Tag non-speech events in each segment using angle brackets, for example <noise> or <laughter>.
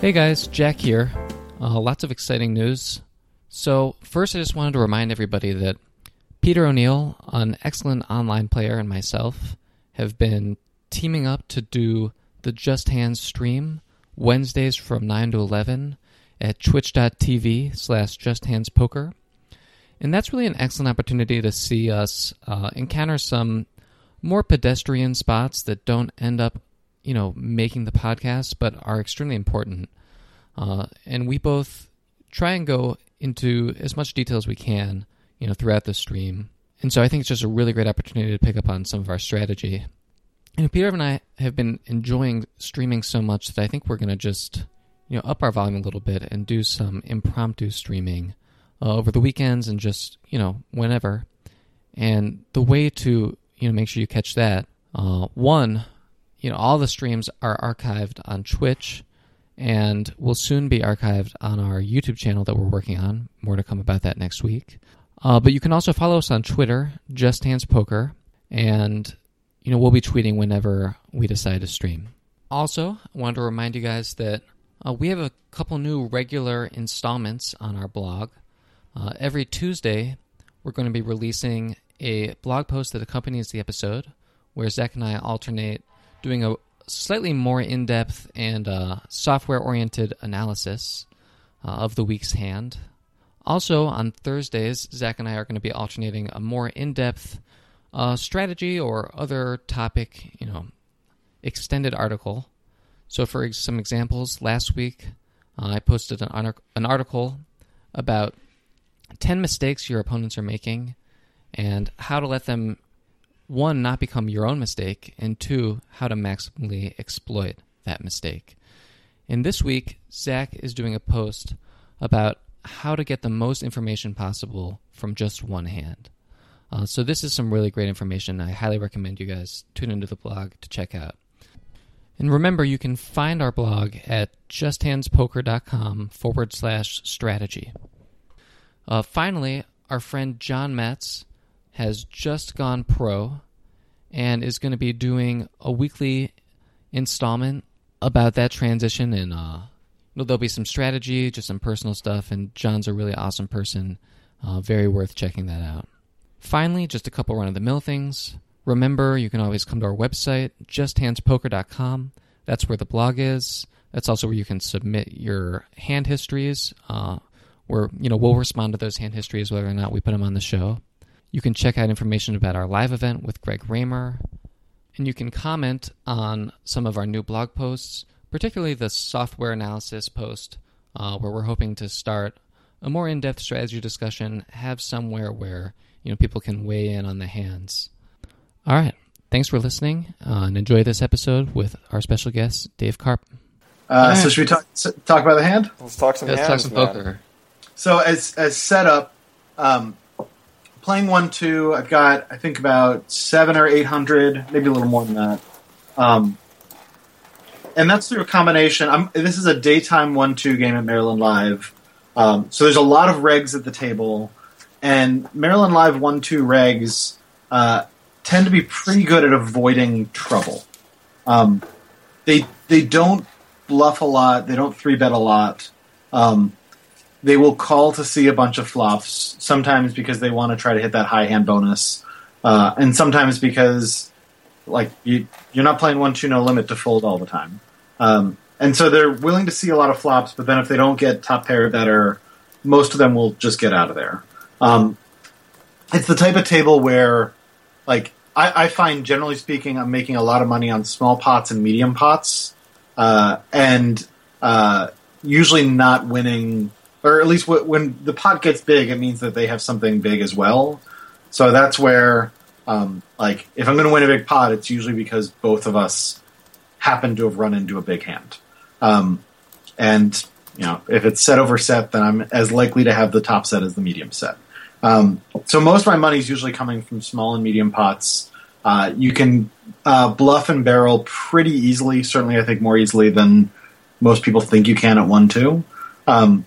Hey guys, Jack here. Uh, lots of exciting news. So, first, I just wanted to remind everybody that Peter O'Neill, an excellent online player, and myself have been teaming up to do the Just Hands stream Wednesdays from 9 to 11 at twitch.tv slash justhandspoker. And that's really an excellent opportunity to see us uh, encounter some more pedestrian spots that don't end up you know, making the podcast, but are extremely important. Uh, and we both try and go into as much detail as we can, you know, throughout the stream. And so I think it's just a really great opportunity to pick up on some of our strategy. And Peter and I have been enjoying streaming so much that I think we're going to just, you know, up our volume a little bit and do some impromptu streaming uh, over the weekends and just, you know, whenever. And the way to, you know, make sure you catch that, uh, one, you know, all the streams are archived on Twitch and will soon be archived on our YouTube channel that we're working on. More to come about that next week. Uh, but you can also follow us on Twitter, Just Hands Poker, and you know we'll be tweeting whenever we decide to stream. Also, I wanted to remind you guys that uh, we have a couple new regular installments on our blog. Uh, every Tuesday, we're going to be releasing a blog post that accompanies the episode, where Zach and I alternate doing a slightly more in depth and uh, software oriented analysis uh, of the week's hand. Also, on Thursdays, Zach and I are going to be alternating a more in depth uh, strategy or other topic, you know, extended article. So, for some examples, last week uh, I posted an, an article about 10 mistakes your opponents are making and how to let them one, not become your own mistake, and two, how to maximally exploit that mistake. And this week, Zach is doing a post about how to get the most information possible from just one hand. Uh, so, this is some really great information. I highly recommend you guys tune into the blog to check out. And remember, you can find our blog at justhandspoker.com forward slash strategy. Uh, finally, our friend John Metz has just gone pro and is going to be doing a weekly installment about that transition and uh, there'll be some strategy, just some personal stuff, and John's a really awesome person. Uh, very worth checking that out. Finally, just a couple run of the mill things. Remember, you can always come to our website, justhandspoker.com. That's where the blog is. That's also where you can submit your hand histories. Uh, where you know we'll respond to those hand histories whether or not we put them on the show. You can check out information about our live event with Greg Raymer, and you can comment on some of our new blog posts, particularly the software analysis post, uh, where we're hoping to start a more in-depth strategy discussion, have somewhere where you know people can weigh in on the hands. All right, thanks for listening, uh, and enjoy this episode with our special guest, Dave Karp. Uh, So should we talk talk about the hand? Let's talk some Let's hands, talk some man. poker. So as as setup. um, playing one two, I've got I think about seven or eight hundred, maybe a little more than that. Um, and that's through a combination. I'm, this is a daytime one two game at Maryland Live, um, so there's a lot of regs at the table, and Maryland Live one two regs uh, tend to be pretty good at avoiding trouble. Um, they they don't bluff a lot. They don't three bet a lot. Um, they will call to see a bunch of flops, sometimes because they want to try to hit that high hand bonus, uh, and sometimes because like you you're not playing one two no limit to fold all the time. Um, and so they're willing to see a lot of flops, but then if they don't get top pair or better, most of them will just get out of there. Um, it's the type of table where, like, I, I find generally speaking, I'm making a lot of money on small pots and medium pots, uh, and uh, usually not winning, or at least when the pot gets big, it means that they have something big as well. So that's where, um, like, if I'm going to win a big pot, it's usually because both of us happen to have run into a big hand. Um, and you know, if it's set over set, then I'm as likely to have the top set as the medium set. Um, so most of my money is usually coming from small and medium pots. Uh, you can uh, bluff and barrel pretty easily. Certainly, I think more easily than most people think you can at one two. Um,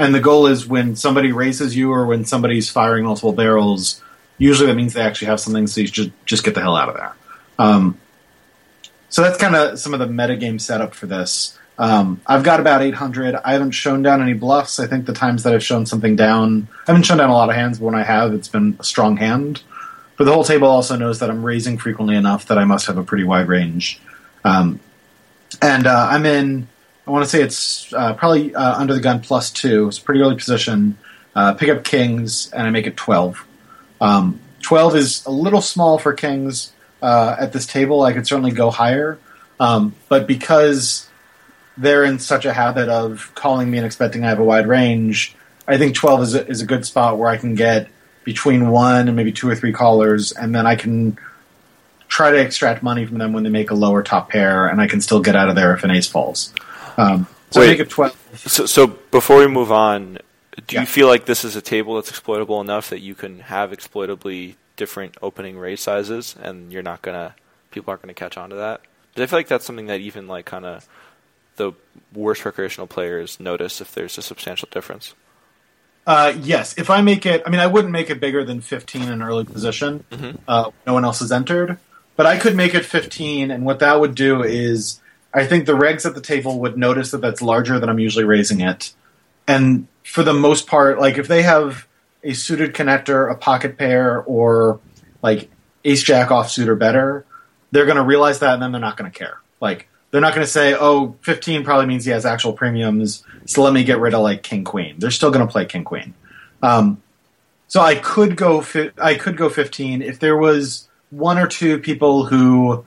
and the goal is when somebody raises you or when somebody's firing multiple barrels. Usually, that means they actually have something, so you should just get the hell out of there. Um, so that's kind of some of the metagame setup for this. Um, I've got about 800. I haven't shown down any bluffs. I think the times that I've shown something down, I haven't shown down a lot of hands, but when I have, it's been a strong hand. But the whole table also knows that I'm raising frequently enough that I must have a pretty wide range. Um, and uh, I'm in, I want to say it's uh, probably uh, under the gun plus two. It's a pretty early position. Uh, pick up kings, and I make it 12. Um, 12 is a little small for kings uh, at this table. I could certainly go higher. Um, but because they're in such a habit of calling me and expecting I have a wide range, I think 12 is a, is a good spot where I can get between one and maybe two or three callers, and then I can try to extract money from them when they make a lower top pair, and I can still get out of there if an ace falls. Um, so Wait. Make it 12. So, so before we move on, do Yeah. you feel like this is a table that's exploitable enough that you can have exploitably different opening raise sizes, and you're not gonna people aren't gonna catch on to that? But I feel like that's something that even like kind of the worst recreational players notice if there's a substantial difference. Uh, yes, if I make it, I mean, I wouldn't make it bigger than 15 in early position. Uh, no one else has entered. But I could make it 15, and what that would do is I think the regs at the table would notice that that's larger than I'm usually raising it. And for the most part, like if they have a suited connector, a pocket pair, or like ace jack offsuit or better, they're going to realize that and then they're not going to care. Like they're not going to say, "Oh, 15 probably means he has actual premiums, so let me get rid of like king queen." They're still going to play king queen. Um, so I could go. Fi- I could go 15 if there was one or two people who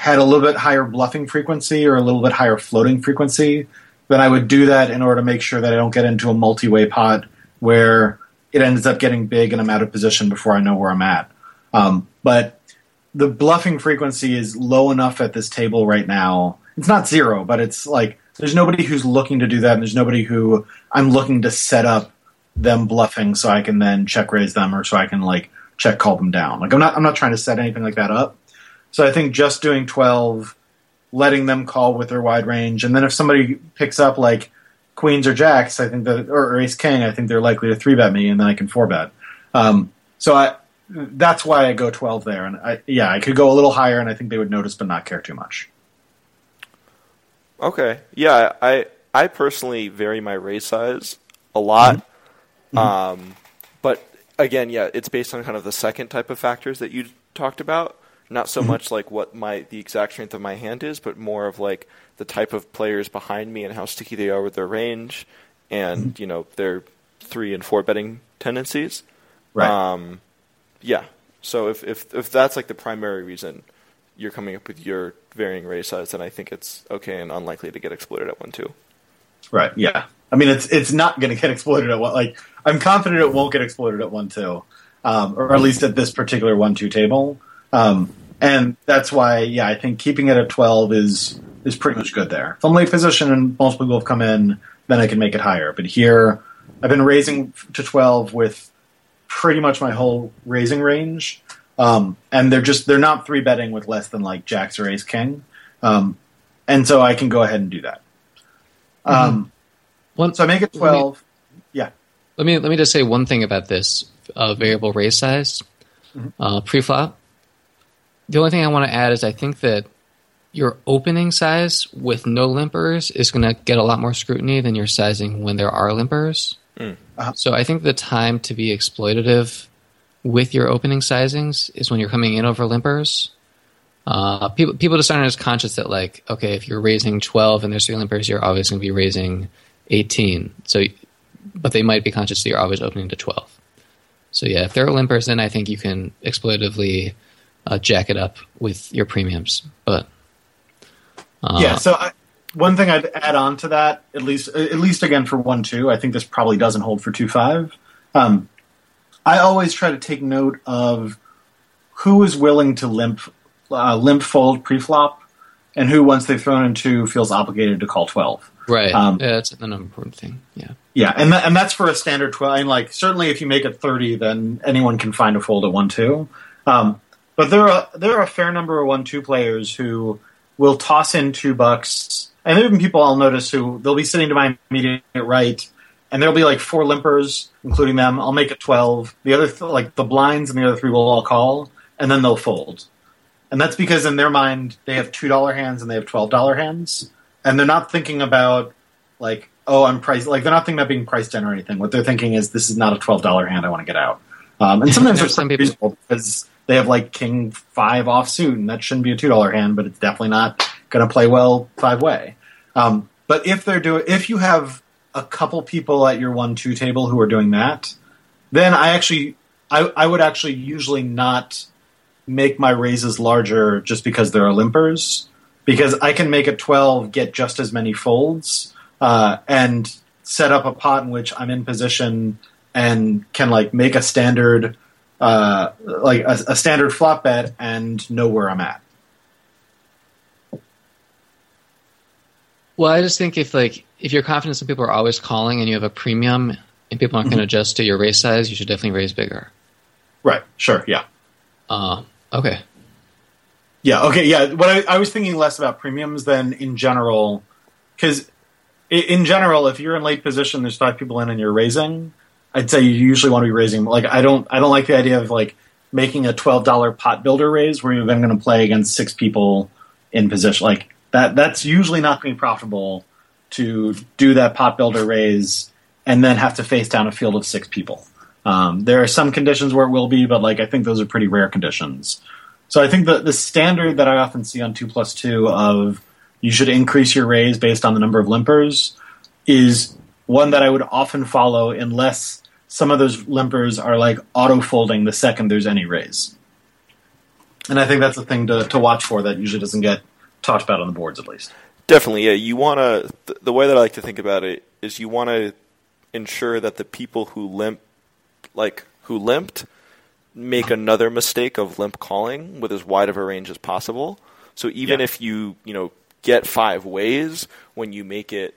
had a little bit higher bluffing frequency or a little bit higher floating frequency. Then I would do that in order to make sure that I don't get into a multi-way pot where it ends up getting big and I'm out of position before I know where I'm at. Um, but the bluffing frequency is low enough at this table right now. It's not zero, but it's like there's nobody who's looking to do that, and there's nobody who I'm looking to set up them bluffing so I can then check raise them or so I can like check call them down. Like I'm not I'm not trying to set anything like that up. So I think just doing 12, letting them call with their wide range, and then if somebody picks up like queens or jacks, I think that or, or ace king, I think they're likely to three bet me, and then I can four bet. Um, so I that's why I go 12 there, and I, yeah, I could go a little higher, and I think they would notice but not care too much. Okay. Yeah, I I personally vary my raise size a lot. Um, but again, yeah, it's based on kind of the second type of factors that you talked about. Not so much like what my the exact strength of my hand is, but more of like the type of players behind me and how sticky they are with their range, and you know their three and four betting tendencies. Um, yeah. So if if if that's like the primary reason you're coming up with your varying raise size, then I think it's okay and unlikely to get exploited at one two. Right. Yeah. I mean, it's it's not going to get exploited at one. Like, I'm confident it won't get exploited at one two, um, or at least at this particular one two table. Um, and that's why, yeah, I think keeping it at twelve is is pretty much good there. If I'm late position and multiple people have come in, then I can make it higher. But here, I've been raising to twelve with pretty much my whole raising range, um, and they're just they're not three betting with less than like jacks or ace king, um, and so I can go ahead and do that. Um, One, so I make it Let me- twelve. Yeah. Let me let me just say one thing about this uh, variable raise size uh, preflop. The only thing I want to add is I think that your opening size with no limpers is going to get a lot more scrutiny than your sizing when there are limpers. Uh-huh. So I think the time to be exploitative with your opening sizings is when you're coming in over limpers. Uh, people people just aren't as conscious that like okay if you're raising 12 and there's three limpers you're always going to be raising 18 so but they might be conscious that you're always opening to 12 so yeah if there are limpers then I think you can exploitatively uh, jack it up with your premiums but uh, yeah. So I, one thing I'd add on to that, at least at least again for one two, I think this probably doesn't hold for two five. Um, I always try to take note of who is willing to limp uh, limp fold preflop, and who once they've thrown in two feels obligated to call twelve. right Um, yeah that's an important thing yeah Yeah, and that, and that's for a standard twelve. And like certainly, if you make it thirty, then anyone can find a fold at one two. Um, but there are there are a fair number of one two players who will toss in two bucks, and there have been people I'll notice who they'll be sitting to my immediate right, and there'll be like four limpers, including them. I'll make it twelve. The other th- like the blinds and the other three will all call, and then they'll fold. And that's because in their mind they have two dollar hands and they have twelve dollar hands. and they're not thinking about like oh I'm priced like they're not thinking about being priced in or anything. What they're thinking is this is not a twelve dollar hand. I want to get out. Um, and sometimes there's some people because they have like king five offsuit, and that shouldn't be a two dollar hand, but it's definitely not going to play well five way. Um, but if they're doing, if you have a couple people at your one two table who are doing that, then I actually, I, I would actually usually not make my raises larger just because there are limpers, because I can make a twelve get just as many folds uh, and set up a pot in which I'm in position and can like make a standard uh, like a, a, standard flop bet and know where I'm at. Well, I just think if like if you're confident some people are always calling and you have a premium and people aren't mm-hmm. going to adjust to your raise size, you should definitely raise bigger. Right. Sure. Yeah. Uh, okay. Yeah. Okay. Yeah. What I, I was thinking less about premiums than in general, because in general, if you're in late position, there's five people in and you're raising. I'd say you usually want to be raising. Like I don't, I don't like the idea of like making a twelve dollar pot builder raise where you're then going to play against six people in position. Like that, that's usually not going to be profitable to do that pot builder raise and then have to face down a field of six people. Um, there are some conditions where it will be, but like I think those are pretty rare conditions. So I think the the standard that I often see on two plus two of you should increase your raise based on the number of limpers is one that I would often follow unless some of those limpers are like auto folding the second there's any raise. And I think that's a thing to, to watch for that usually doesn't get talked about on the boards at least. Definitely, yeah. You want to. Th- the way that I like to think about it is you want to ensure that the people who limp, like who limped, make another mistake of limp calling with as wide of a range as possible. So even yeah. if you you know get five ways when you make it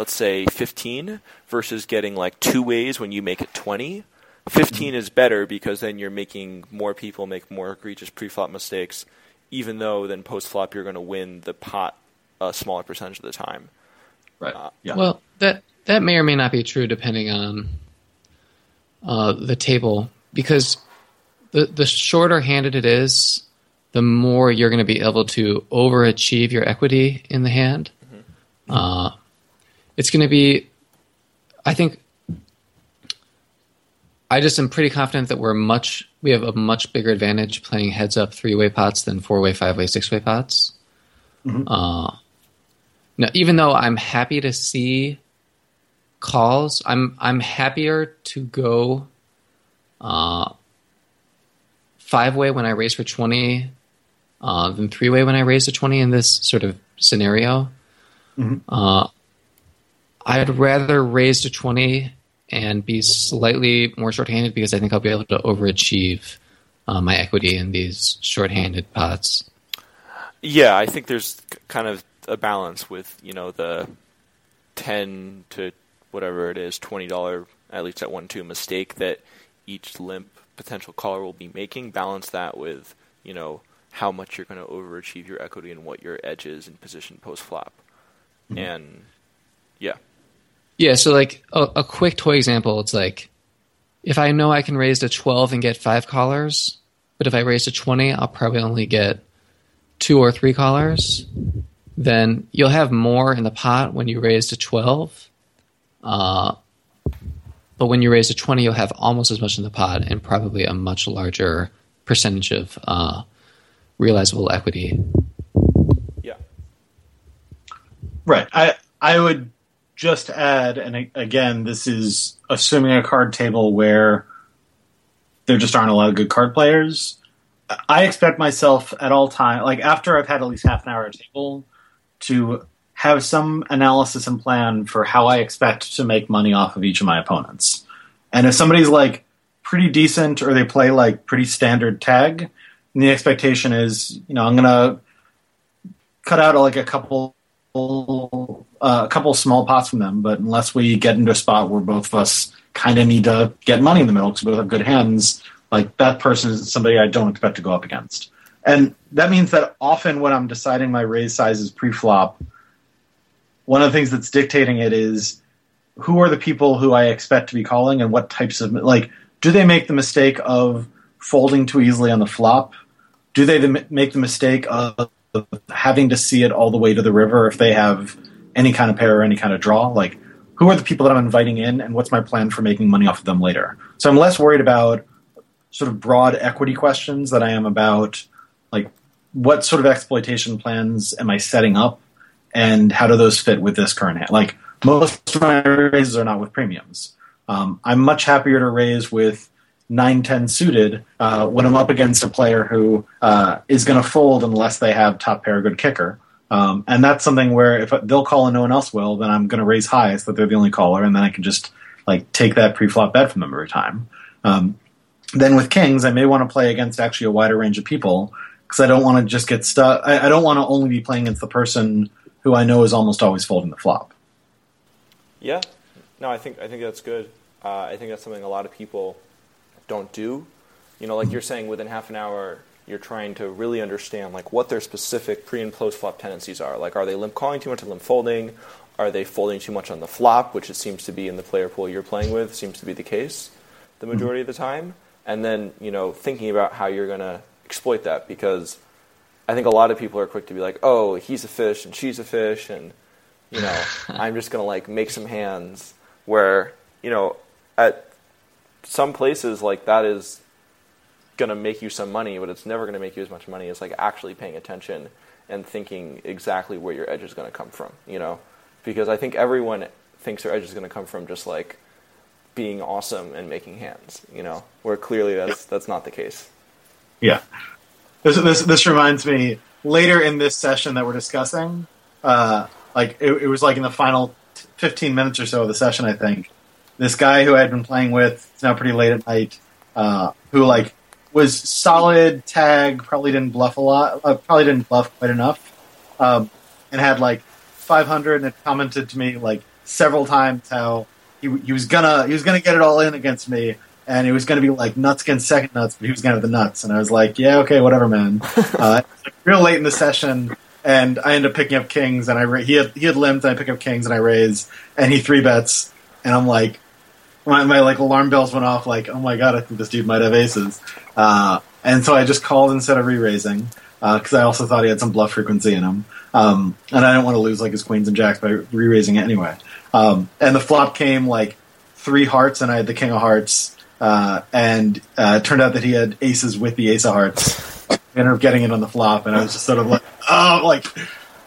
let's say 15 versus getting like two ways when you make it 20 15 is better because then you're making more people make more egregious pre-flop mistakes even though then post-flop you're going to win the pot a smaller percentage of the time. Right. Uh, yeah. Well that that may or may not be true depending on uh, the table because the the shorter handed it is the more you're going to be able to overachieve your equity in the hand. Mm-hmm. uh, it's going to be, I think, I just am pretty confident that we're much, we have a much bigger advantage playing heads up three way pots than four way, five way, six way pots. Mm-hmm. Uh, now, even though I'm happy to see calls, I'm I'm happier to go uh, five way when I raise for twenty uh, than three way when I raise to twenty in this sort of scenario. Mm-hmm. Uh, I'd rather raise to 20 and be slightly more shorthanded because I think I'll be able to overachieve uh, my equity in these shorthanded pots. Yeah, I think there's kind of a balance with, you know, the 10 to whatever it is, $20, at least at 1 2 mistake that each limp potential caller will be making. Balance that with, you know, how much you're going to overachieve your equity and what your edge is in position post flop. Mm-hmm. And yeah. Yeah, so like a, a, quick toy example, it's like if I know I can raise to 12 and get five callers, but if I raise to 20, I'll probably only get two or three callers, then you'll have more in the pot when you raise to 12. Uh, but when you raise to 20, you'll have almost as much in the pot and probably a much larger percentage of uh, realizable equity. Yeah. Right. I I would just add, and again, this is assuming a card table where there just aren't a lot of good card players. I expect myself at all time, like after I've had at least half an hour at table, to have some analysis and plan for how I expect to make money off of each of my opponents. And if somebody's like pretty decent or they play like pretty standard tag, the expectation is, you know, I'm gonna cut out like a couple uh, a couple small pots from them, but unless we get into a spot where both of us kind of need to get money in the middle because we both have good hands, like that person is somebody I don't expect to go up against. And that means that often when I'm deciding my raise sizes pre-flop, one of the things that's dictating it is who are the people who I expect to be calling and what types of like do they make the mistake of folding too easily on the flop? Do they make the mistake of having to see it all the way to the river if they have any kind of pair or any kind of draw. Like, who are the people that I'm inviting in, and what's my plan for making money off of them later? So I'm less worried about sort of broad equity questions than I am about like what sort of exploitation plans am I setting up, and how do those fit with this current hand? Like most of my raises are not with premiums. Um, I'm much happier to raise with 9-10 suited uh, when I'm up against a player who uh, is going to fold unless they have top pair good kicker. Um, and that's something where if they'll call and no one else will, then I'm going to raise high so that they're the only caller, and then I can just like take that pre-flop bet from them every time. Um, then with kings, I may want to play against actually a wider range of people because I don't want to just get stuck. I, I don't want to only be playing against the person who I know is almost always folding the flop. Yeah, no, I think I think that's good. Uh, I think that's something a lot of people don't do. You know, like you're saying, within half an hour, you're trying to really understand like what their specific pre and post flop tendencies are. Like, are they limp calling too much and limp folding? Are they folding too much on the flop, which it seems to be in the player pool you're playing with, seems to be the case the mm-hmm. majority of the time. And then, you know, thinking about how you're going to exploit that because I think a lot of people are quick to be like, oh, he's a fish and she's a fish, and you know, <laughs> I'm just gonna like make some hands. Where you know, at some places like that is gonna make you some money, but it's never gonna make you as much money as like actually paying attention and thinking exactly where your edge is gonna come from. You know, because I think everyone thinks their edge is gonna come from just like being awesome and making hands. You know, where clearly that's that's not the case. Yeah. This, this, this reminds me later in this session that we're discussing, uh, like it, it, was like in the final 15 minutes or so of the session, I think. This guy who I had been playing with, it's now pretty late at night, uh, who like was solid tag, probably didn't bluff a lot, uh, probably didn't bluff quite enough, um, and had like 500 and had commented to me like several times how he, he was gonna he was gonna get it all in against me and it was going to be like nuts against second nuts, but he was going to have the nuts, and I was like, yeah, okay, whatever, man. <laughs> uh, like real late in the session, and I end up picking up kings, and I ra- he had he had limped, and I pick up kings, and I raise, and he three bets, and I'm like, my, my like alarm bells went off, like, oh my god, I think this dude might have aces, uh, and so I just called instead of re-raising because uh, I also thought he had some bluff frequency in him, um, and I didn't want to lose like his queens and jacks by re-raising it anyway. Um, and the flop came like three hearts, and I had the king of hearts uh, and uh, it turned out that he had aces with the ace of hearts. Ended up getting it on the flop, and I was just sort of like, oh, like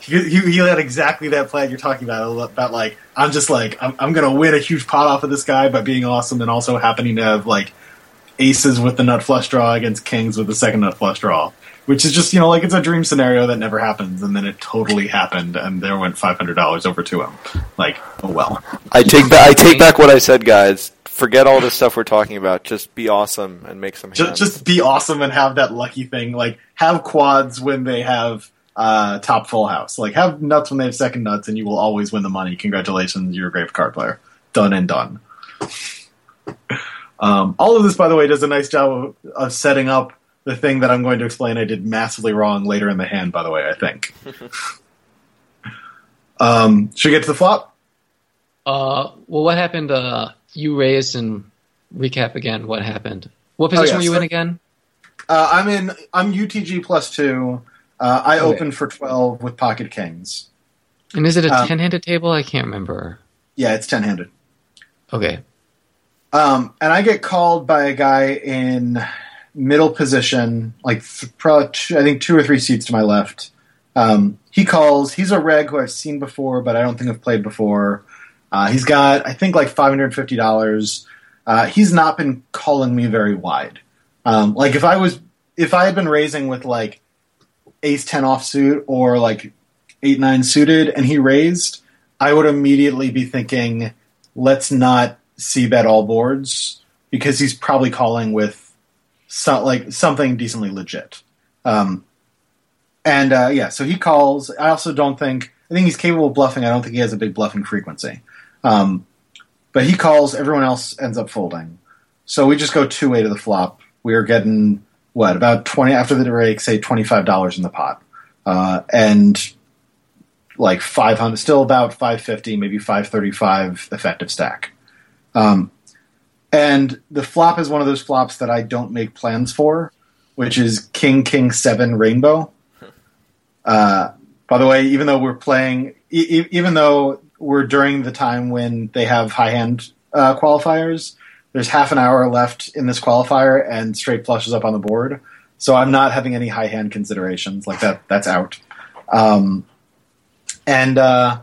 he, he, had exactly that plan you're talking about. About like, I'm just like, I'm, I'm going to win a huge pot off of this guy by being awesome and also happening to have like aces with the nut flush draw against kings with the second nut flush draw. Which is just, you know, like it's a dream scenario that never happens, and then it totally happened, and there went five hundred dollars over to him. Like, oh well. I take back, I take back what I said, guys forget all this stuff we're talking about. Just be awesome and make some. Just, just, be awesome and have that lucky thing. Like have quads when they have uh, top full house. Like have nuts when they have second nuts, and you will always win the money. Congratulations, you're a great card player. Done and done. um, all of this, by the way, does a nice job of, of setting up the thing that I'm going to explain. I did massively wrong later in the hand. By the way, I think. <laughs> um, should we get to the flop? Uh, well, what happened? Uh, you raised and recap again what happened. What position oh, yeah. were you in again? Uh, I'm in. I'm UTG plus two. Uh, I okay. opened for twelve with pocket kings. And is it a um, ten-handed table? I can't remember. Yeah, it's ten-handed. Okay. Um, and I get called by a guy in middle position, like th- probably two, I think two or three seats to my left. Um, he calls. He's a reg who I've seen before, but I don't think I've played before. Uh, he's got, I think, like five hundred fifty dollars. Uh, he's not been calling me very wide. Um, like if I was, if I had been raising with like ace ten offsuit or like eight nine suited, and he raised, I would immediately be thinking, let's not see bet all boards because he's probably calling with so, like something decently legit. Um, and uh, yeah, so he calls. I also don't think. I think he's capable of bluffing. I don't think he has a big bluffing frequency. Um, but he calls, everyone else ends up folding. So we just go two way to the flop. We are getting what about twenty after the break, say twenty five dollars in the pot, uh, and like five hundred, still about five fifty, maybe five thirty five effective stack. Um, and the flop is one of those flops that I don't make plans for, which is King King Seven Rainbow. Uh, by the way, even though we're playing, e- even though we're during the time when they have high hand uh, qualifiers, there's half an hour left in this qualifier, and straight flushes up on the board. So I'm not having any high hand considerations like that. That's out. Um, and uh,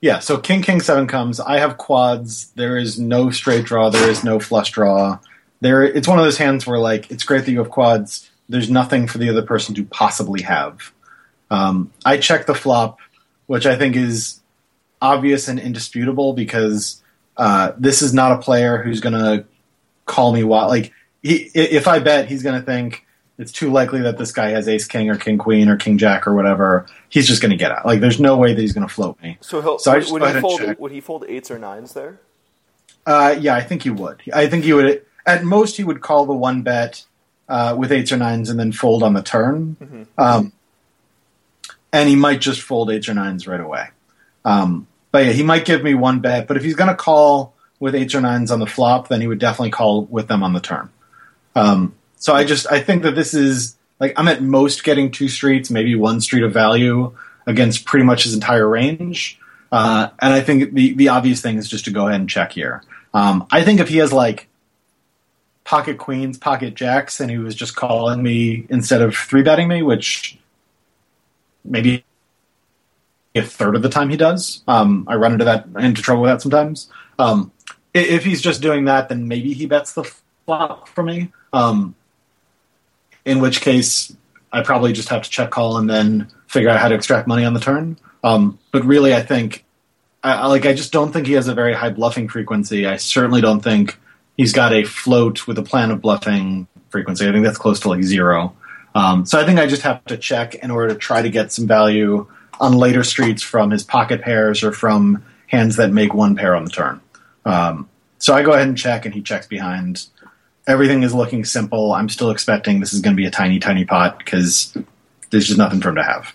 yeah, so King King Seven comes. I have quads. There is no straight draw. There is no flush draw. There, it's one of those hands where like it's great that you have quads. There's nothing for the other person to possibly have. Um, I check the flop, which I think is obvious and indisputable because uh, this is not a player who's going to call me wild. Like he, if I bet, he's going to think it's too likely that this guy has ace king or king queen or king jack or whatever. He's just going to get out. Like there's no way that he's going to float me. So, he'll, So just would, he fold, would he fold eights or nines there? Uh, yeah, I think he would. I think he would. At most, he would call the one bet uh, with eights or nines and then fold on the turn. Um, and he might just fold eights or nines right away. Um, but yeah, he might give me one bet. But if he's going to call with eights or nines on the flop, then he would definitely call with them on the turn. Um, so I just I think that this is like I'm at most getting two streets, maybe one street of value against pretty much his entire range. Uh, and I think the the obvious thing is just to go ahead and check here. Um, I think if he has like pocket queens, pocket jacks, and he was just calling me instead of three betting me, which maybe a third of the time he does. Um, I run into that into trouble with that sometimes. Um, if he's just doing that, then maybe he bets the flop for me. Um, in which case, I probably just have to check call and then figure out how to extract money on the turn. Um, but really, I think, I, like, I just don't think he has a very high bluffing frequency. I certainly don't think he's got a float with a plan of bluffing frequency. I think that's close to like zero. Um, so I think I just have to check in order to try to get some value on later streets from his pocket pairs or from hands that make one pair on the turn. Um, so I go ahead and check, and he checks behind. Everything is looking simple. I'm still expecting this is going to be a tiny, tiny pot because there's just nothing for him to have.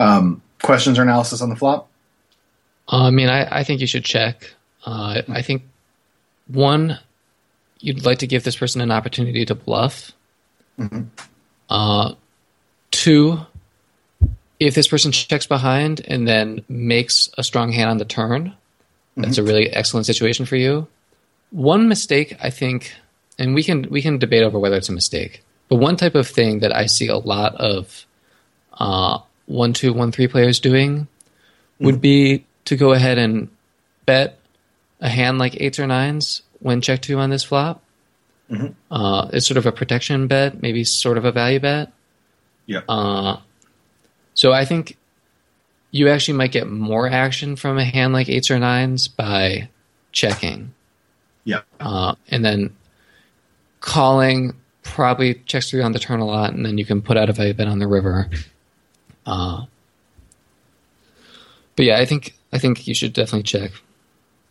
Um, questions or analysis on the flop? Uh, I mean, I, I think you should check. Uh, I think one, you'd like to give this person an opportunity to bluff. Uh, two, if this person checks behind and then makes a strong hand on the turn, that's a really excellent situation for you. One mistake, I think, and we can we can debate over whether it's a mistake, but one type of thing that I see a lot of uh, one two one three players doing would be to go ahead and bet a hand like eights or nines when check two on this flop. Uh, it's sort of a protection bet, maybe sort of a value bet. Yeah. Uh, so I think you actually might get more action from a hand like eights or nines by checking. yeah. Uh, and then calling probably checks three on the turn a lot, and then you can put out a value bet on the river. Uh, but yeah, I think I think you should definitely check.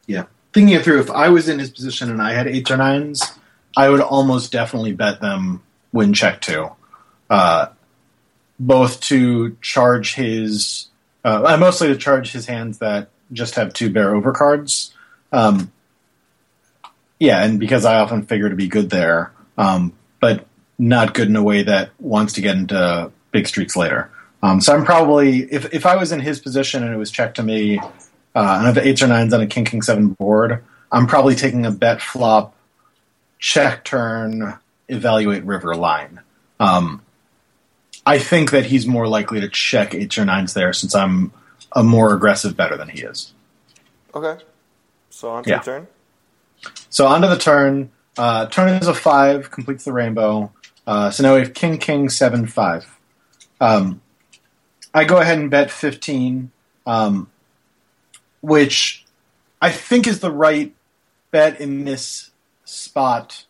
Yeah. Thinking it through, if I was in his position and I had eights or nines, I would almost definitely bet them win check two. Uh, both to charge his, uh, mostly to charge his hands that just have two bare over cards. Um, yeah, and because I often figure to be good there, um, but not good in a way that wants to get into big streaks later. Um, so I'm probably, if, if I was in his position and it was checked to me, uh, and I have eights or nines on a king king seven board, I'm probably taking a bet flop, check turn, evaluate river line. Um, I think that he's more likely to check eights or nines there since I'm a more aggressive bettor than he is. Okay. So on to Yeah. the turn. So onto the turn. Uh, turn is a five, completes the rainbow. Uh, so now we have king king seven five. Um, I go ahead and bet fifteen, um, which I think is the right bet in this spot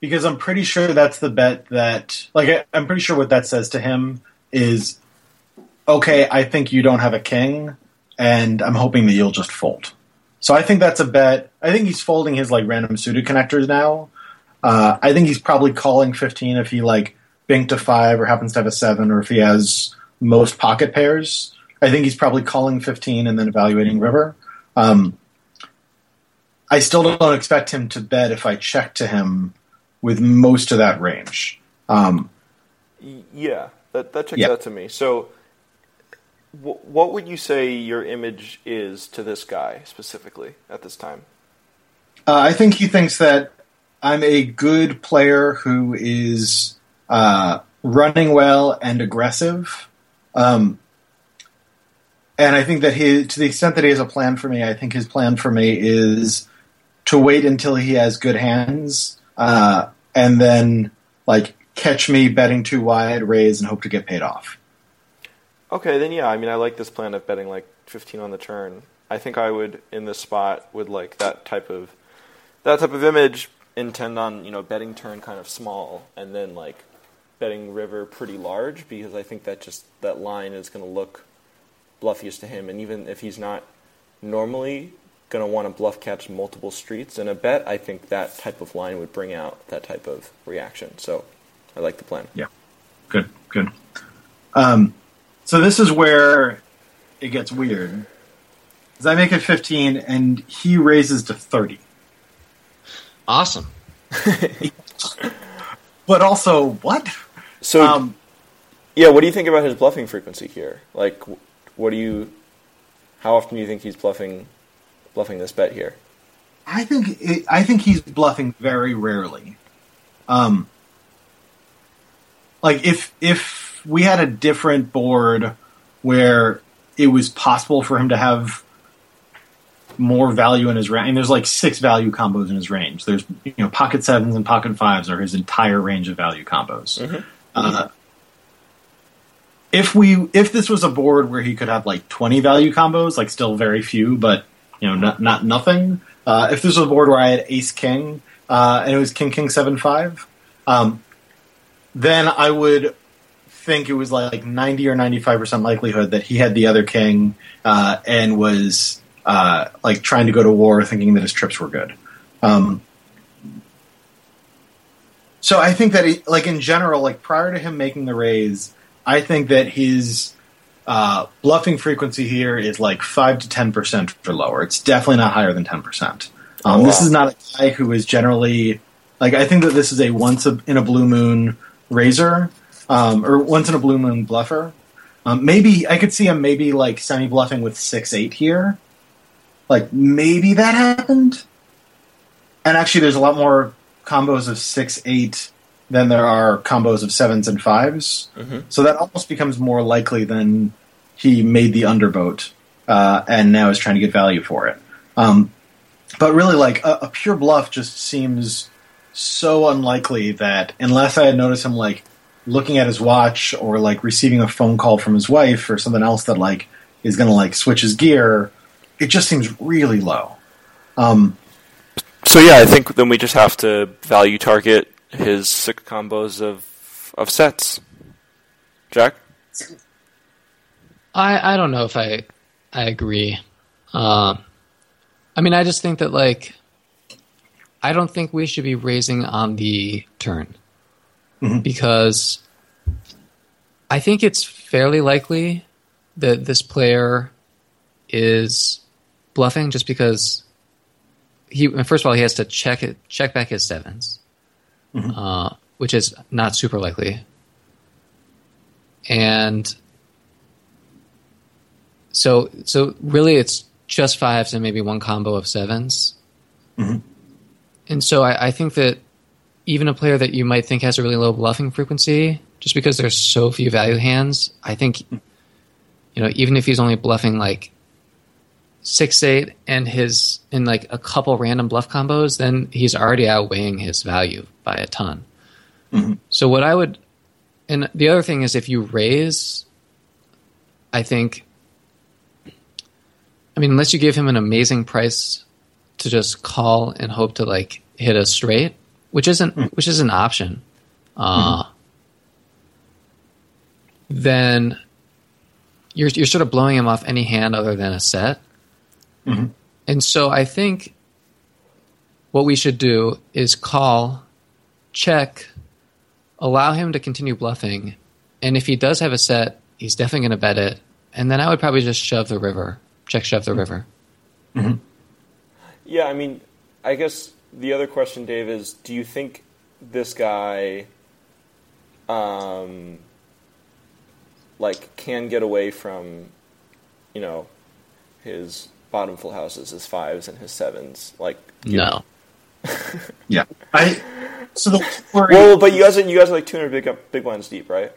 because I'm pretty sure that's the bet that like I'm pretty sure what that says to him is okay. I think you don't have a king, and I'm hoping that you'll just fold. So I think that's a bet. I think he's folding his like random suited connectors now. Uh, I think he's probably calling 15 if he like binked a five or happens to have a seven, or if he has most pocket pairs. I think he's probably calling 15 and then evaluating river. Um, I still don't expect him to bet if I check to him with most of that range. Um, yeah. that that checks Yeah. out to me. So, wh- what would you say your image is to this guy specifically at this time? Uh, I think he thinks that I'm a good player who is uh, running well and aggressive. Um, and I think that he, to the extent that he has a plan for me, I think his plan for me is to wait until he has good hands, uh, and then like catch me betting too wide, raise, and hope to get paid off. Okay, then yeah, I mean, I like this plan of betting like 15 on the turn. I think I would in this spot would like that type of that type of image intend on you know betting turn kind of small and then like betting river pretty large because I think that just that line is going to look bluffiest to him, and even if he's not normally going to want to bluff catch multiple streets in a bet, I think that type of line would bring out that type of reaction. So I like the plan. Yeah. Good, good. Um, so this is where it gets weird. Because I make it 15 and he raises to 30. Awesome. <laughs> But also, what? So Um, Yeah, what do you think about his bluffing frequency here? Like, what do you? How often do you think he's bluffing, bluffing this bet here? I think it, I think he's bluffing very rarely. Um, like if if we had a different board where it was possible for him to have more value in his range, and there's like six value combos in his range. There's you know pocket sevens and pocket fives are his entire range of value combos. Uh, if we if this was a board where he could have like 20 value combos, like still very few, but you know not not nothing. Uh, if this was a board where I had Ace King uh, and it was King King Seven Five, um, then I would think it was like 90 or 95 percent likelihood that he had the other king uh, and was uh, like trying to go to war, thinking that his trips were good. Um, so I think that, he, like in general, like prior to him making the raise, I think that his uh, bluffing frequency here is like 5 to 10% or lower. It's definitely not higher than 10%. Um, oh, wow. This is not a guy who is generally, like, I think that this is a once in a blue moon raiser um, or once in a blue moon bluffer. Um, maybe, I could see him maybe like semi bluffing with 6 8 here. Like, maybe that happened. And actually, there's a lot more combos of 6 8 then there are combos of sevens and 5s mm-hmm. So that almost becomes more likely than he made the underboat uh, and now is trying to get value for it. Um, but really, like a, a, pure bluff just seems so unlikely that unless I had noticed him like looking at his watch or like receiving a phone call from his wife or something else that like is going to like switch his gear, it just seems really low. Um, so yeah, I think then we just have to value target his six combos of of sets. Jack, I I don't know if I I agree. Um, I mean, I just think that like I don't think we should be raising on the turn because I think it's fairly likely that this player is bluffing just because he first of all he has to check it check back his 7s uh, which is not super likely. And so so really it's just fives and maybe one combo of 7s mm-hmm. and so I, I think that even a player that you might think has a really low bluffing frequency just because there's so few value hands i think mm-hmm. you know even if he's only bluffing like six eight and his in like a couple random bluff combos then he's already outweighing his value by a ton. Mm-hmm. So what i would and the other thing is if you raise i think i mean unless you give him an amazing price to just call and hope to like hit a straight which isn't mm-hmm. which is an option uh mm-hmm. then you're you're sort of blowing him off any hand other than a set. And so I think what we should do is call, check, allow him to continue bluffing, and if he does have a set, he's definitely going to bet it. And then I would probably just shove the river, check, shove the river. yeah, I mean, I guess the other question, Dave, is: Do you think this guy, um, like can get away from, you know, his bottom full houses, his fives and his sevens. Like No. <laughs> Yeah, I. So the worry, Well, but you guys are you guys are like 200 big up, big blinds deep, right?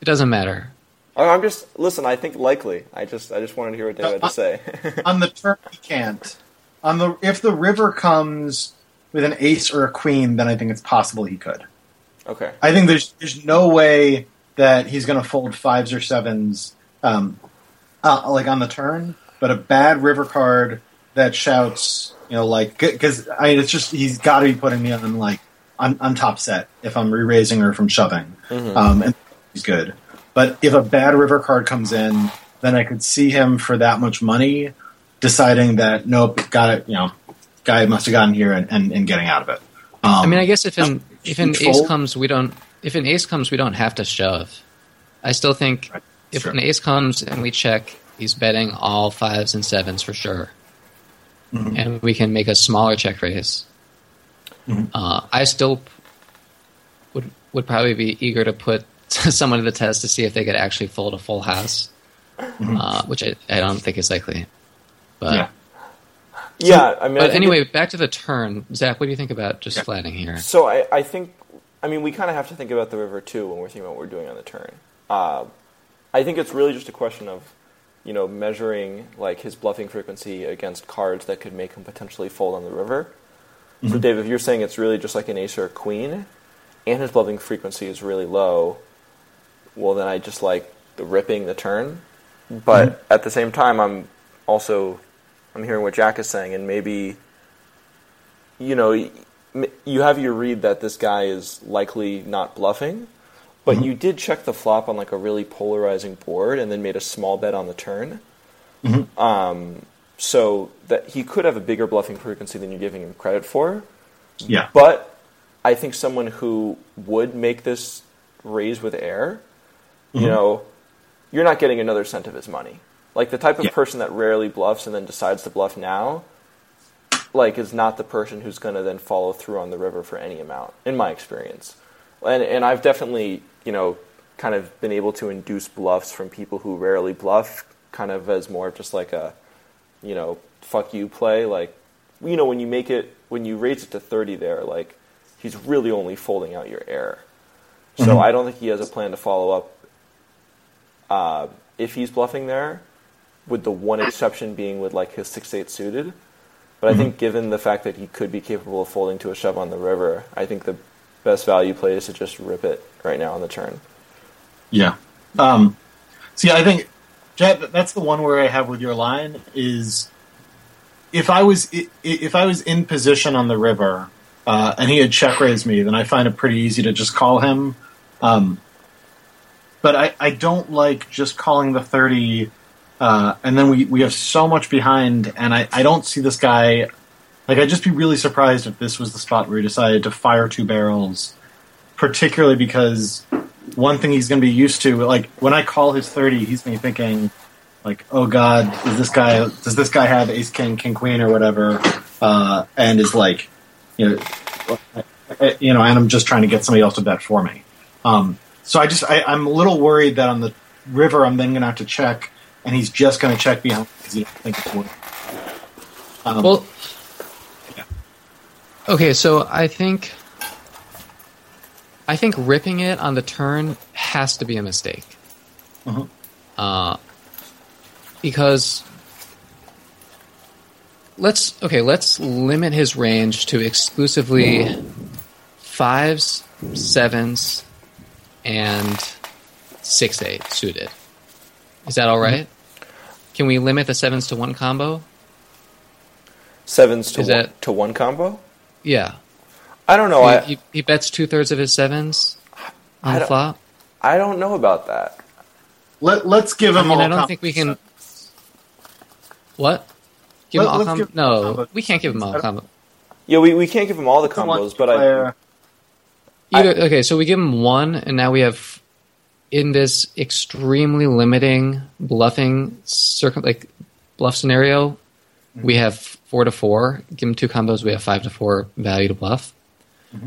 It doesn't matter. I- I'm just listen. I think likely. I just I just wanted to hear what Dave had to say. on the turn he can't. On the if the river comes with an ace or a queen, then I think it's possible he could. okay. I think there's there's no way that he's going to fold fives or sevens, um, uh, like on the turn. But a bad river card that shouts, you know, like because I mean, it's just he's got to be putting me on like on, on top set if I'm re-raising or from I'm shoving, um, and he's good. But if a bad river card comes in, then I could see him for that much money deciding that nope, got it. You know, guy must have gotten here and, and, and getting out of it. Um, I mean, I guess if an if an Fold? ace comes, we don't. If an ace comes, we don't have to shove. I still think Right. if Sure. an ace comes and we check, he's betting all fives and sevens for sure, Mm-hmm. and we can make a smaller check raise. Mhm. Uh, I still would would probably be eager to put <laughs> someone to the test to see if they could actually fold a full house, uh, which I, I don't think is likely. But Yeah. Yeah. I mean. But think anyway, back to the turn. Zach, what do you think about just Yeah. flatting here? So I, I think, I mean, we kind of have to think about the river too when we're thinking about what we're doing on the turn. Uh, I think it's really just a question of, you know, measuring like his bluffing frequency against cards that could make him potentially fold on the river. So, Dave, if you're saying it's really just like an ace or a queen, and his bluffing frequency is really low, well, then I just like the ripping the turn. But mm-hmm. at the same time, I'm also I'm hearing what Jack is saying, and maybe you know, you have your read that this guy is likely not bluffing, but mm-hmm. you did check the flop on like a really polarizing board and then made a small bet on the turn. Mm-hmm. Um, so that he could have a bigger bluffing frequency than you're giving him credit for. Yeah. But I think someone who would make this raise with air, you mm-hmm. know, you're not getting another cent of his money. Like the type of Yeah. person that rarely bluffs and then decides to bluff now, like is not the person who's going to then follow through on the river for any amount, in my experience. And and I've definitely you know kind of been able to induce bluffs from people who rarely bluff, kind of as more of just like a you know fuck you play. Like you know when you make it when you raise it to thirty there, like he's really only folding out your air. So I don't think he has a plan to follow up. Uh, if he's bluffing there, with the one exception being with like his six eight suited. But I think given the fact that he could be capable of folding to a shove on the river, I think the best value play is to just rip it right now on the turn. Yeah. Um, see, I think Jack, that's the one where I have with your line is if I was if I was in position on the river uh, and he had check raised me, then I find it pretty easy to just call him. Um, but I, I don't like just calling the thirty, uh, and then we, we have so much behind, and I, I don't see this guy. Like I'd just be really surprised if this was the spot where he decided to fire two barrels, particularly because one thing he's going to be used to, like when I call his thirty, he's going to be thinking, like, oh god, is this guy? Does this guy have ace king, king queen, or whatever? Uh, and is like, you know, you know, and I'm just trying to get somebody else to bet for me. Um, so I just, I, I'm a little worried that on the river, I'm then going to have to check, and he's just going to check behind because he doesn't think it's worth. it. Um, Well, Yeah. okay, so I think I think ripping it on the turn has to be a mistake. Mhm. Uh, because let's okay, let's limit his range to exclusively fives, sevens, and six eight suited. Is that all right? Can we limit the sevens to one combo? Sevens to Is one, that- to one combo. Yeah. I don't know. he, I he, he bets two thirds of his sevens on I the flop. I don't know about that. let, let's give I him mean, all I don't think we can. What? Give Let- him all let's com- give No, combo. we can't give him all don't- Yeah, we, we can't give him all the combos, but I player. Either okay, so we give him one, and now we have in this extremely limiting bluffing circum like bluff scenario, we mm-hmm. have four to four. Give him two combos, we have five to four value to bluff. Mm-hmm.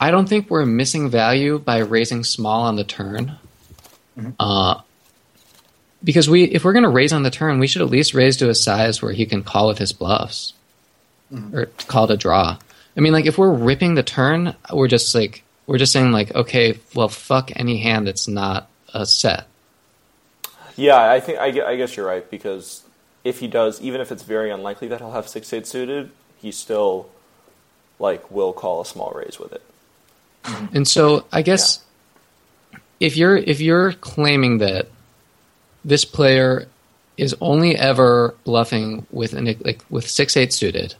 I don't think we're missing value by raising small on the turn. Mm-hmm. Uh, because we, if we're going to raise on the turn, we should at least raise to a size where he can call with his bluffs mm-hmm. or call it a draw. I mean, like if we're ripping the turn, we're just like we're just saying like, okay, well, fuck any hand that's not a set. Yeah, I think I, I guess you're right because if he does, even if it's very unlikely that he'll have six eight suited, he still like will call a small raise with it. And so I guess if you're if you're claiming that this player is only ever bluffing with an like with six eight suited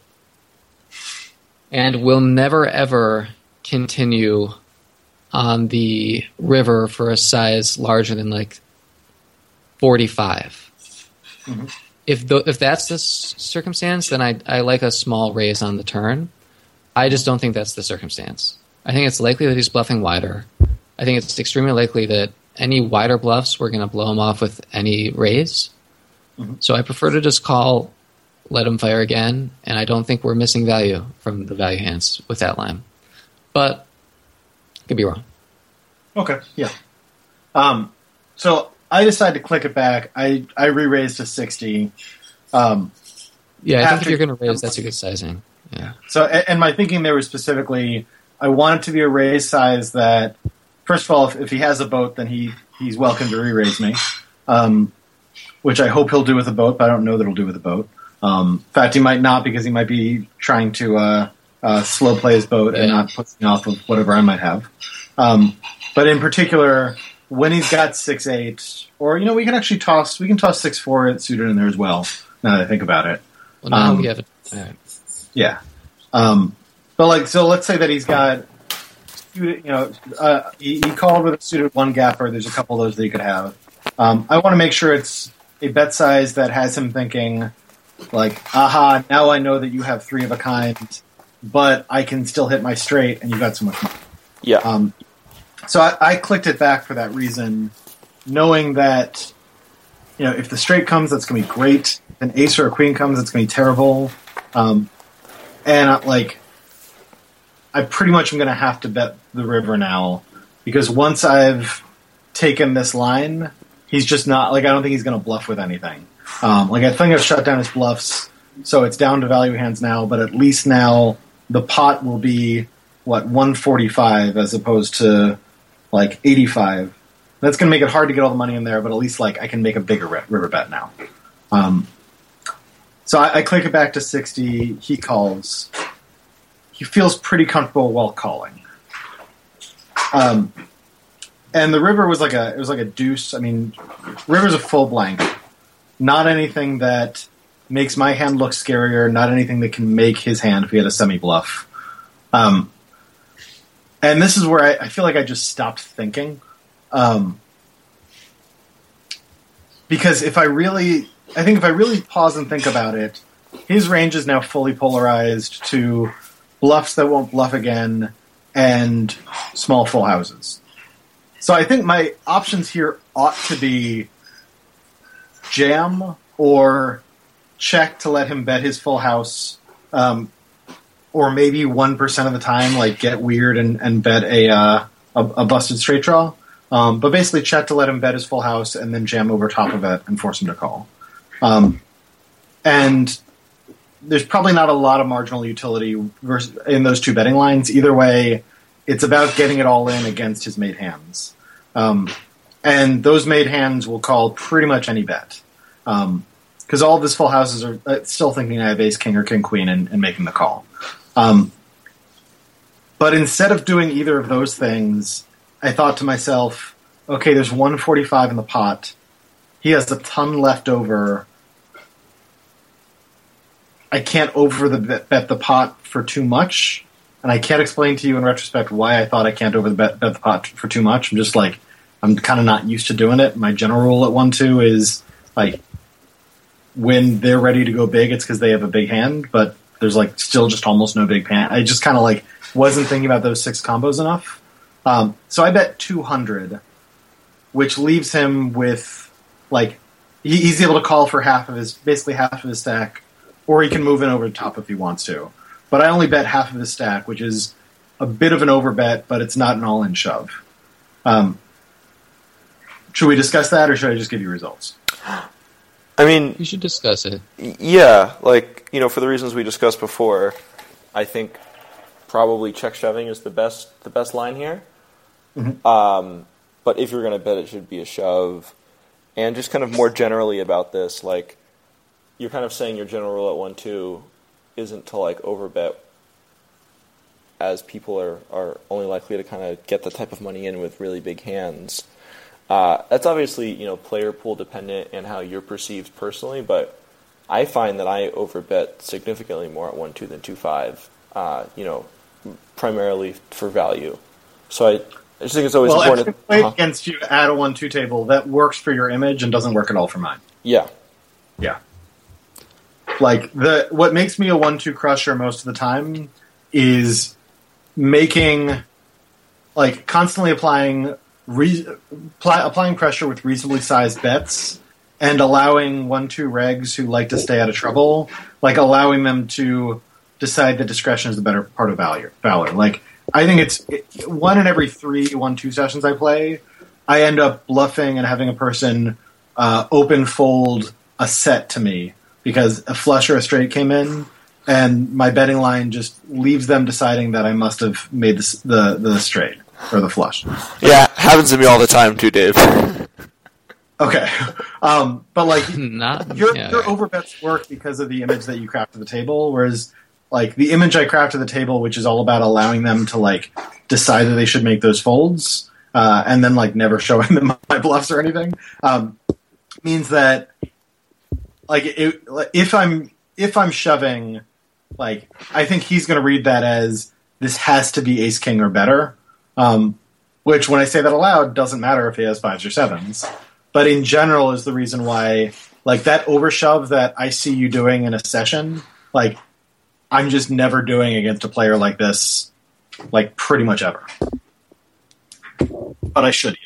and will never ever continue on the river for a size larger than like 45 mm-hmm. if the, if that's the s- circumstance then I, I like a small raise on the turn i just don't think that's the circumstance. I think it's likely that he's bluffing wider. I think it's extremely likely that any wider bluffs we're going to blow him off with any raise. So i prefer to just call let him fire again and i don't think we're missing value from the value hands with that line. But I could be wrong. Okay, yeah. Um, so I decided to click it back. I I re-raised to sixty. Um, yeah i think if you're going to raise that's a good sizing yeah so and my thinking there was specifically, I want it to be a raise size that, first of all, if, if he has a boat, then he he's welcome to re-raise me, um, which I hope he'll do with a boat, but I don't know that he'll do with a boat. Um, in fact, he might not because he might be trying to uh, uh, slow play his boat and Yeah. not put me off of whatever I might have. Um, but in particular, when he's got six eight, or you know, we can actually toss we can toss six four suited in there as well. Now that I think about it, well now Um, we have it right. Yeah. Um, but like, so let's say that he's got, you know, uh, he, he called with a suited one gapper. There's a couple of those that he could have. Um, I want to make sure it's a bet size that has him thinking, like, aha, now I know that you have three of a kind, but I can still hit my straight, and you got so much money. Yeah, Um, so I, I clicked it back for that reason, knowing that you know if the straight comes, that's going to be great. If an ace or a queen comes, it's going to be terrible. Um, and like, I pretty much am going to have to bet the river now because once I've taken this line, he's just not like I don't think he's going to bluff with anything. Um, like I think I've shut down his bluffs, so it's down to value hands now. But at least now the pot will be what 145 as opposed to like 85. That's going to make it hard to get all the money in there, but at least like I can make a bigger river bet now. Um, so I, I click it back to 60. He calls. He feels pretty comfortable while calling. Um, and the river was like a it was like a deuce. I mean, river's a full blank. Not anything that makes my hand look scarier. Not anything that can make his hand if he had a semi bluff. Um, and this is where I, I feel like I just stopped thinking. Um, because if I really, I think if I really pause and think about it, his range is now fully polarized to bluffs that won't bluff again and small full houses. So I think my options here ought to be jam or check to let him bet his full house, um, or maybe one percent of the time, like get weird and, and bet a, uh, a a busted straight draw. Um, but basically, check to let him bet his full house and then jam over top of it and force him to call. Um, and there's probably not a lot of marginal utility in those two betting lines. Either way, it's about getting it all in against his made hands. Um, and those made hands will call pretty much any bet. Because all of his full houses are uh, still thinking I have ace, king, or king, queen and, and making the call. Um, but instead of doing either of those things, I thought to myself, okay, there's 145 in the pot. He has a ton left over. I can't over the bet, the pot for too much, and I can't explain to you in retrospect why I thought I can't over the bet, bet the pot for too much. I'm just like I'm kind of not used to doing it. My general rule at one two is like when they're ready to go big, it's because they have a big hand, but there's like still just almost no big hand. I just kind of like wasn't thinking about those six combos enough. Um, so I bet 200, which leaves him with like he, he's able to call for half of his basically half of his stack, or he can move in over the top if he wants to. But I only bet half of his stack, which is a bit of an overbet, but it's not an all-in shove. Um, should we discuss that, or should I just give you results? I mean, You should discuss it. Yeah, like you know, for the reasons we discussed before, I think probably check shoving is the best the best line here. Um, but if you're going to bet, it should be a shove. And just kind of more generally about this, like you're kind of saying your general rule at one two isn't to like overbet, as people are are only likely to kind of get the type of money in with really big hands. Uh, that's obviously you know player pool dependent and how you're perceived personally, but I find that I overbet significantly more at one two than two five. Uh, you know, primarily for value. So I, I just think it's always Well, if important. I play uh-huh. against you at a one-two table, that works for your image and doesn't work at all for mine. Yeah, Yeah. Like the what makes me a one-two crusher most of the time is making like constantly applying re- apply, applying pressure with reasonably sized bets and allowing one-two regs who like to stay out of trouble, like allowing them to decide that discretion is the better part of value, valor. Like I think it's it, one in every three one-two sessions I play, I end up bluffing and having a person uh, open fold a set to me because a flush or a straight came in, and my betting line just leaves them deciding that I must have made the the, the straight or the flush. yeah, happens to me all the time too, Dave. <laughs> Okay, um, but like <laughs> Not your yeah, your yeah. overbets work because of the image that you craft to the table, whereas like the image I craft to the table, which is all about allowing them to like decide that they should make those folds, uh, and then like never <laughs> showing them my bluffs or anything, um, means that like it, if I'm if I'm shoving, like I think he's going to read that as this has to be ace king or better. Um, which, when I say that aloud, doesn't matter if he has fives or sevens. But in general, is the reason why, like that overshove that I see you doing in a session, like I'm just never doing against a player like this, like pretty much ever. But I should.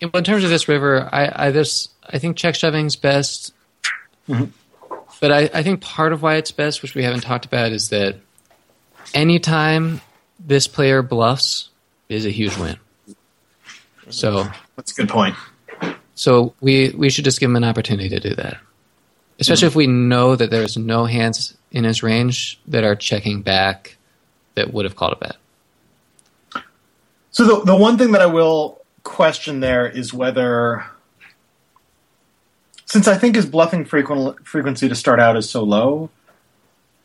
Well, in terms of this river, I, I this I think check shoving's best. Mhm. But I, I think part of why it's best, which we haven't talked about, is that anytime this player bluffs is a huge win. So That's a good point. so we we should just give him an opportunity to do that. Especially if we know that there's no hands in his range that are checking back that would have called a bet. So the the one thing that I will question there is whether, since I think his bluffing frequent, frequency to start out is so low,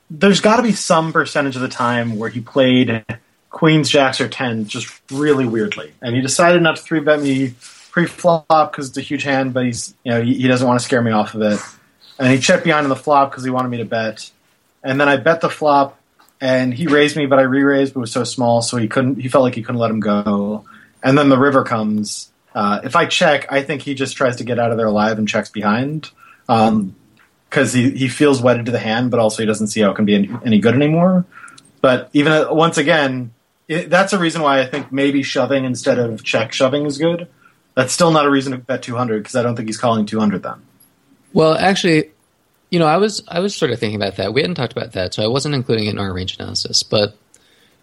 there's got to be some percentage of the time where he played queens, jacks, or tens just really weirdly, and he decided not to three bet me pre-flop because it's a huge hand, but he's you know he, he doesn't want to scare me off of it, and he checked behind on the flop because he wanted me to bet, and then I bet the flop and he raised me, but I re-raised, but it was so small, so he couldn't. He felt like he couldn't let him go. And then the river comes. Uh, if I check, I think he just tries to get out of there alive and checks behind, because he he feels wedded to the hand, but also he doesn't see how it can be any, any good anymore. But even uh, once again, it, that's a reason why I think maybe shoving instead of check shoving is good. That's still not a reason to bet 200 because I don't think he's calling 200 then. Well, actually, you know, I was I was sort of thinking about that. We hadn't talked about that, so I wasn't including it in our range analysis. But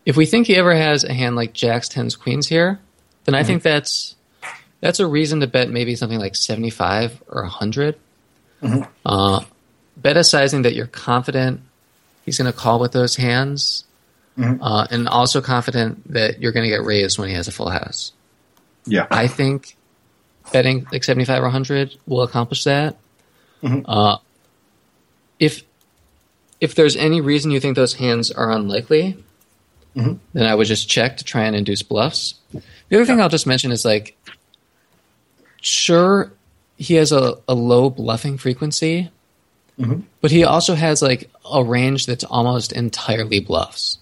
if we think he ever has a hand like jacks, tens, queens here, then I think that's that's a reason to bet maybe something like seventy five or 100 Uh, bet a sizing that you're confident he's going to call with those hands, uh, and also confident that you're going to get raised when he has a full house. Yeah. I think betting like 75 or 100 will accomplish that. Uh, if if there's any reason you think those hands are unlikely, then I would just check to try and induce bluffs. The other thing I'll just mention is like, sure, he has a, a low bluffing frequency, mm-hmm. but he also has like a range that's almost entirely bluffs.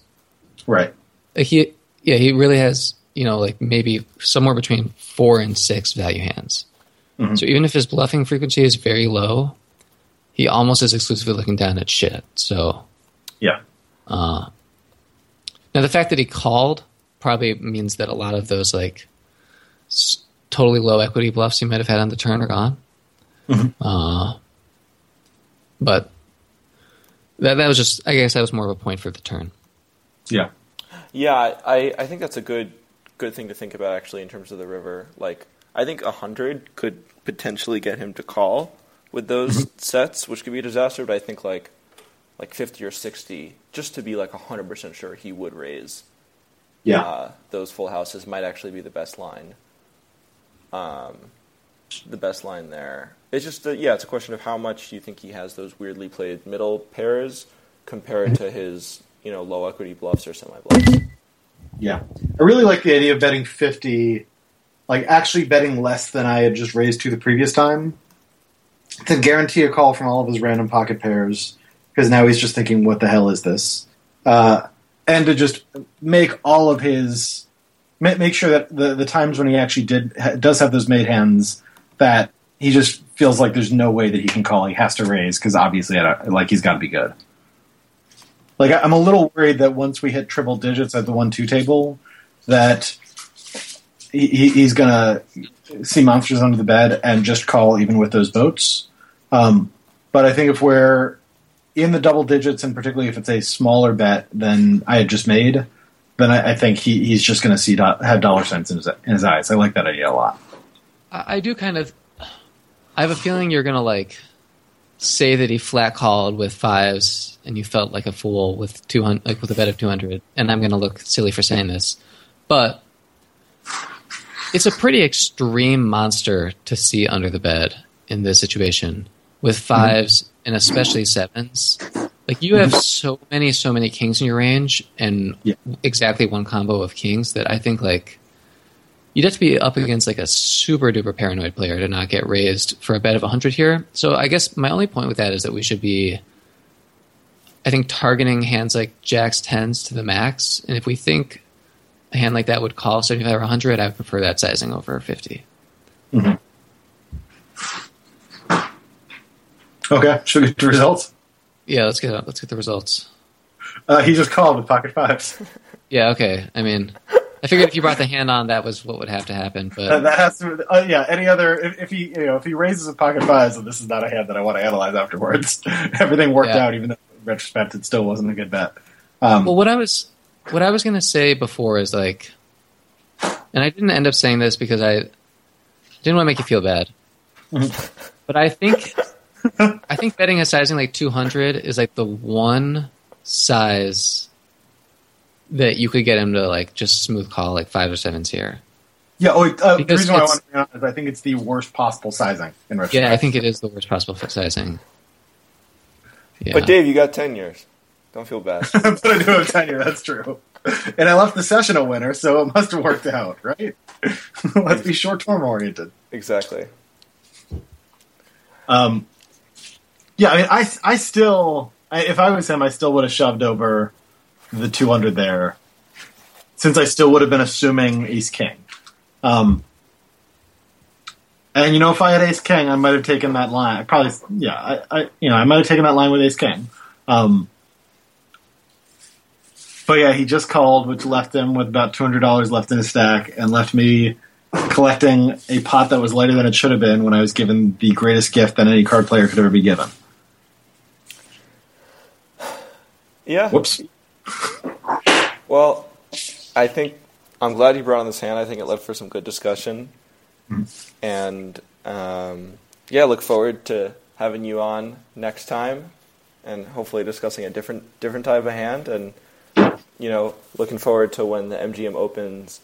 Right. Like he yeah he really has you know like maybe somewhere between four and six value hands mm-hmm. so even if his bluffing frequency is very low he almost is exclusively looking down at shit so Yeah. Uh, now the fact that he called probably means that a lot of those like s- totally low equity bluffs he might have had on the turn are gone uh, but that, that was just i guess that was more of a point for the turn Yeah. Yeah, I, I think that's a good good thing to think about actually in terms of the river. Like I think hundred could potentially get him to call with those sets, which could be a disaster. But I think like like fifty or sixty, just to be like hundred percent sure he would raise. Yeah. Uh, those full houses might actually be the best line. Um, the best line there. It's just, uh, yeah, it's a question of how much you think he has those weirdly played middle pairs compared to his, you know, low equity bluffs or semi bluffs. Yeah. I really like the idea of betting 50, like actually betting less than I had just raised to the previous time to guarantee a call from all of his random pocket pairs because now he's just thinking, what the hell is this? Uh, and to just make all of his make sure that the the times when he actually did ha- does have those made hands that he just feels like there's no way that he can call. He has to raise because obviously, like he's got to be good. Like I'm a little worried that once we hit triple digits at the one two table, that he- he's gonna see monsters under the bed and just call even with those boats. Um, but I think if we're in the double digits, and particularly if it's a smaller bet than I had just made, then I, I think he, he's just going to see do- have dollar signs in his, in his eyes. I like that idea a lot. I, I do kind of. I have a feeling you're gonna like say that he flat called with fives, and you felt like a fool with two hundred, like with a bet of two hundred. And I'm gonna look silly for saying this, but it's a pretty extreme monster to see under the bed in this situation with 5s and especially sevens. Like you have so many, so many kings in your range, and Yeah. exactly one combo of kings that I think like you'd have to be up against like a super duper paranoid player to not get raised for a bet of 100 here. So I guess my only point with that is that we should be, I think, targeting hands like jacks, tens to the max. And if we think a hand like that would call 75 or 100, I prefer that sizing over 50. Mm-hmm. Okay, should we get the results? Yeah, let's get let's get the results. Uh, he just called with pocket fives. <laughs> Yeah, okay. I mean, I figured if you brought the hand on, that was what would have to happen. Uh, that has to. Uh, yeah, any other? If, if he, you know, if he raises a pocket fives, then this is not a hand that I want to analyze afterwards. <laughs> Everything worked Yeah. out, even though in retrospect it still wasn't a good bet. Um, well, what I was what I was gonna say before is like, and I didn't end up saying this because I didn't want to make you feel bad, but I think I think betting a sizing like 200 is like the one size that you could get him to like just smooth call like five or sevens here. yeah. Oh, uh, the reason why I want to be honest is I think it's the worst possible sizing in retrospect. Yeah, I think it is the worst possible sizing. Yeah. But Dave, you got ten years. Don't feel bad. but <laughs> I do have tenure. That's true. And I left the session a winner, so it must have worked out, right? <laughs> Let's be short term oriented. exactly. Um, yeah, I mean, I, I still, I, if I was him, I still would have shoved over the 200 there, since I still would have been assuming Ace King. Um, and you know, if I had Ace King, I might have taken that line. I probably, yeah, I, I you know, I might have taken that line with Ace King. Um, but yeah, he just called, which left him with about two hundred dollars left in his stack, and left me collecting a pot that was lighter than it should have been when I was given the greatest gift that any card player could ever be given. Yeah. Whoops. Well, I think I'm glad you brought on this hand. I think it led for some good discussion, and um, yeah, look forward to having you on next time, and hopefully discussing a different different type of hand. And you know, looking forward to when the MGM opens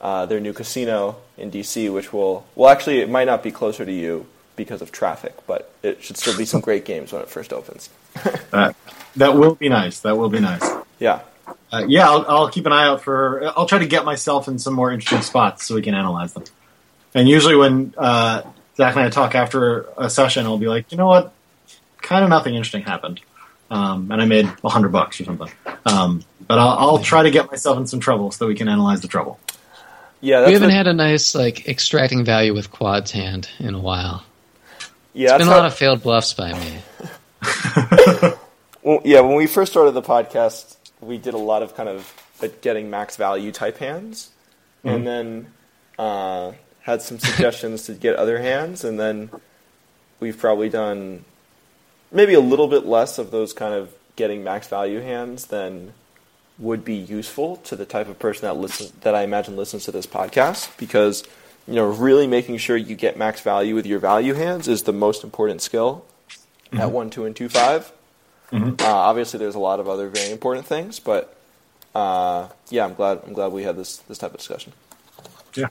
uh, their new casino in DC, which will well, actually, it might not be closer to you because of traffic, but it should still be some <laughs> great games when it first opens. That that will be nice. That will be nice. Yeah. Uh, yeah, I'll, I'll keep an eye out for. I'll try to get myself in some more interesting spots so we can analyze them. And usually, when uh, Zach and I talk after a session, I'll be like, you know what, kind of nothing interesting happened, um, and I made a hundred bucks or something. Um, but I'll, I'll try to get myself in some trouble so that we can analyze the trouble. Yeah, that's we haven't what- had a nice like extracting value with quads hand in a while. yeah, It's that's been a how- lot of failed bluffs by me. <laughs> <laughs> Well, yeah, when we first started the podcast, we did a lot of kind of getting max value type hands, and then uh, had some suggestions to get other hands, and then we've probably done maybe a little bit less of those kind of getting max value hands than would be useful to the type of person that listen that I imagine listens to this podcast. Because you know, really making sure you get max value with your value hands is the most important skill at one, two, and two, five. Uh, obviously, there's a lot of other very important things, but uh, yeah, I'm glad I'm glad we had this this type of discussion. Yeah.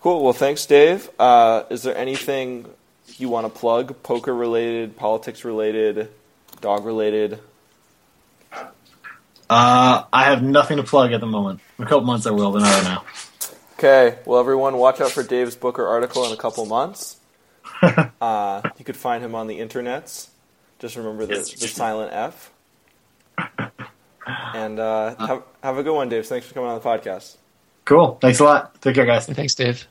Cool. Well, thanks, Dave. Uh, is there anything you want to plug? Poker related, politics related, dog related? Uh, I have nothing to plug at the moment. In a couple months I will, but not right now. Okay. Well, everyone, watch out for Dave's Booker article in a couple months. <laughs> uh, you could find him on the internets. Just remember the, Yes. the silent F. <laughs> And uh, have, have a good one, Dave. Thanks for coming on the podcast. Cool. Thanks a lot. Take care, guys. Thanks, Dave.